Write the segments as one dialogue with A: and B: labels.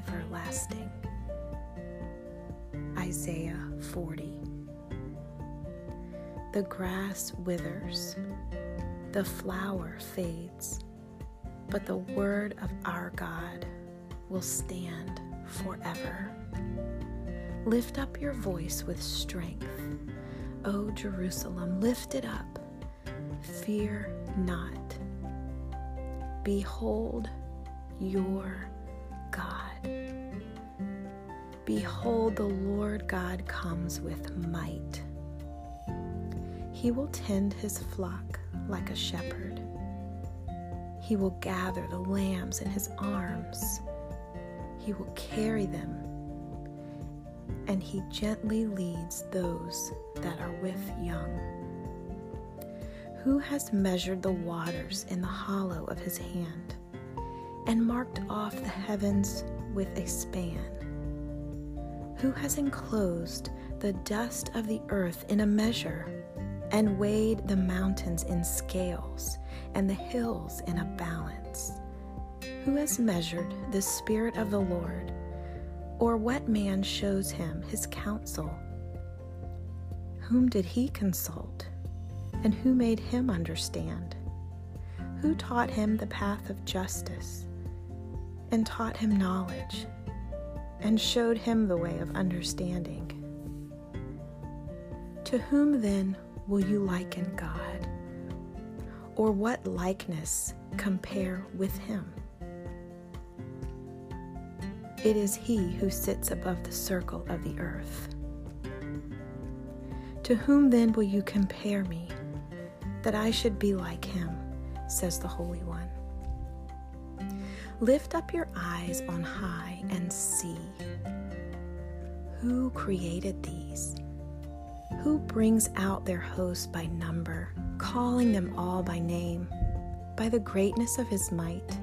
A: everlasting. Isaiah 40. The grass withers, the flower fades, but the word of our God will stand forever. Lift up your voice with strength. O Jerusalem, lift it up. Fear not. Behold your Behold, the Lord God comes with might. He will tend his flock like a shepherd. He will gather the lambs in his arms. He will carry them, and he gently leads those that are with young. Who has measured the waters in the hollow of his hand and marked off the heavens with a span? Who has enclosed the dust of the earth in a measure and weighed the mountains in scales and the hills in a balance? Who has measured the Spirit of the Lord? Or what man shows him his counsel? Whom did he consult? And who made him understand? Who taught him the path of justice, and taught him knowledge, and showed him the way of understanding? To whom then will you liken God? Or what likeness compare with him? It is he who sits above the circle of the earth. To whom then will you compare me, that I should be like him, says the Holy One? Lift up your eyes on high and see. Who created these? Who brings out their hosts by number, calling them all by name, by the greatness of his might,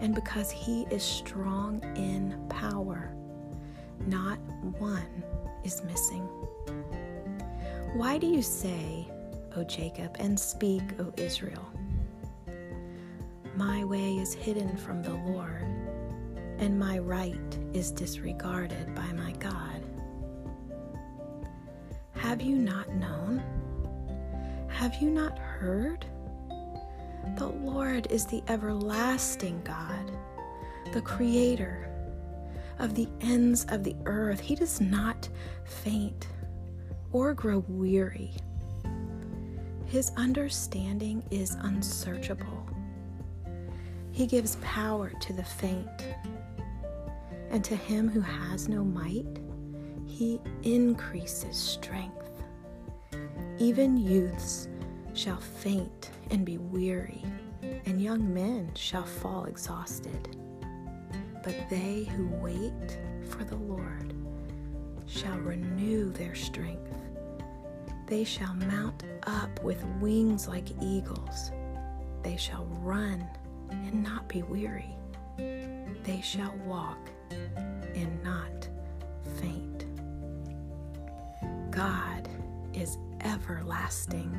A: and because he is strong in power? Not one is missing. Why do you say, O Jacob, and speak, O Israel? My way is hidden from the Lord, and my right is disregarded by my God. Have you not known? Have you not heard? The Lord is the everlasting God, the Creator of the ends of the earth. He does not faint or grow weary. His understanding is unsearchable. He gives power to the faint, and to him who has no might, he increases strength. Even youths shall faint and be weary, and young men shall fall exhausted. But they who wait for the Lord shall renew their strength. They shall mount up with wings like eagles. They shall run and not be weary. They shall walk and not faint. God is everlasting.